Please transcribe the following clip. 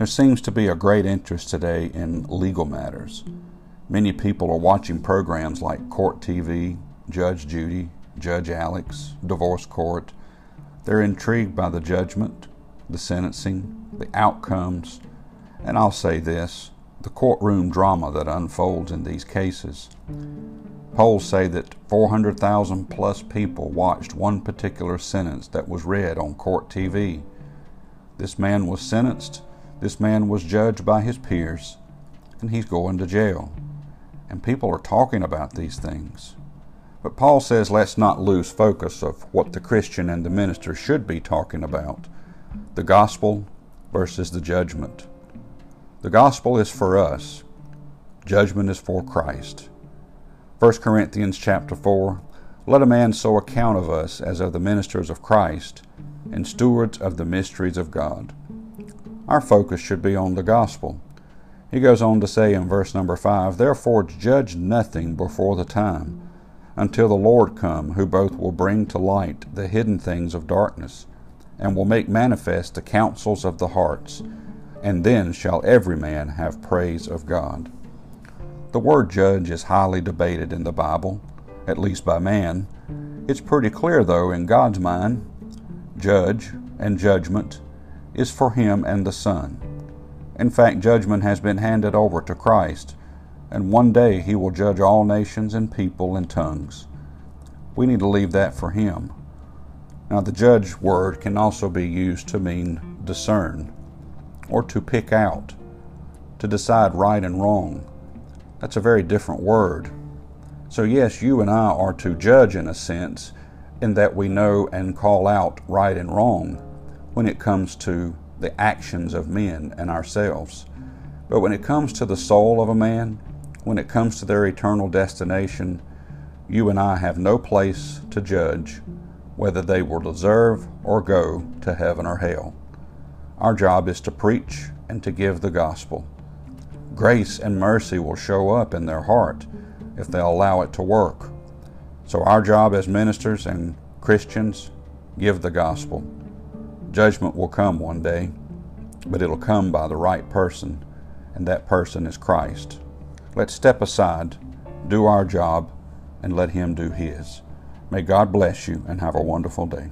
There seems to be a great interest today in legal matters. Many people are watching programs like Court TV, Judge Judy, Judge Alex, Divorce Court. They're intrigued by the judgment, the sentencing, the outcomes, and I'll say this the courtroom drama that unfolds in these cases. Polls say that 400,000 plus people watched one particular sentence that was read on court TV. This man was sentenced this man was judged by his peers, and he's going to jail. And people are talking about these things. But Paul says let's not lose focus of what the Christian and the minister should be talking about the gospel versus the judgment. The gospel is for us, judgment is for Christ. 1 Corinthians chapter 4 Let a man so account of us as of the ministers of Christ and stewards of the mysteries of God. Our focus should be on the gospel. He goes on to say in verse number 5 Therefore judge nothing before the time, until the Lord come, who both will bring to light the hidden things of darkness, and will make manifest the counsels of the hearts, and then shall every man have praise of God. The word judge is highly debated in the Bible, at least by man. It's pretty clear, though, in God's mind. Judge and judgment is for him and the Son. In fact, judgment has been handed over to Christ, and one day he will judge all nations and people and tongues. We need to leave that for him. Now, the judge word can also be used to mean discern, or to pick out, to decide right and wrong. That's a very different word. So, yes, you and I are to judge in a sense, in that we know and call out right and wrong when it comes to the actions of men and ourselves. But when it comes to the soul of a man, when it comes to their eternal destination, you and I have no place to judge whether they will deserve or go to heaven or hell. Our job is to preach and to give the gospel. Grace and mercy will show up in their heart if they allow it to work. So, our job as ministers and Christians, give the gospel. Judgment will come one day, but it'll come by the right person, and that person is Christ. Let's step aside, do our job, and let Him do His. May God bless you and have a wonderful day.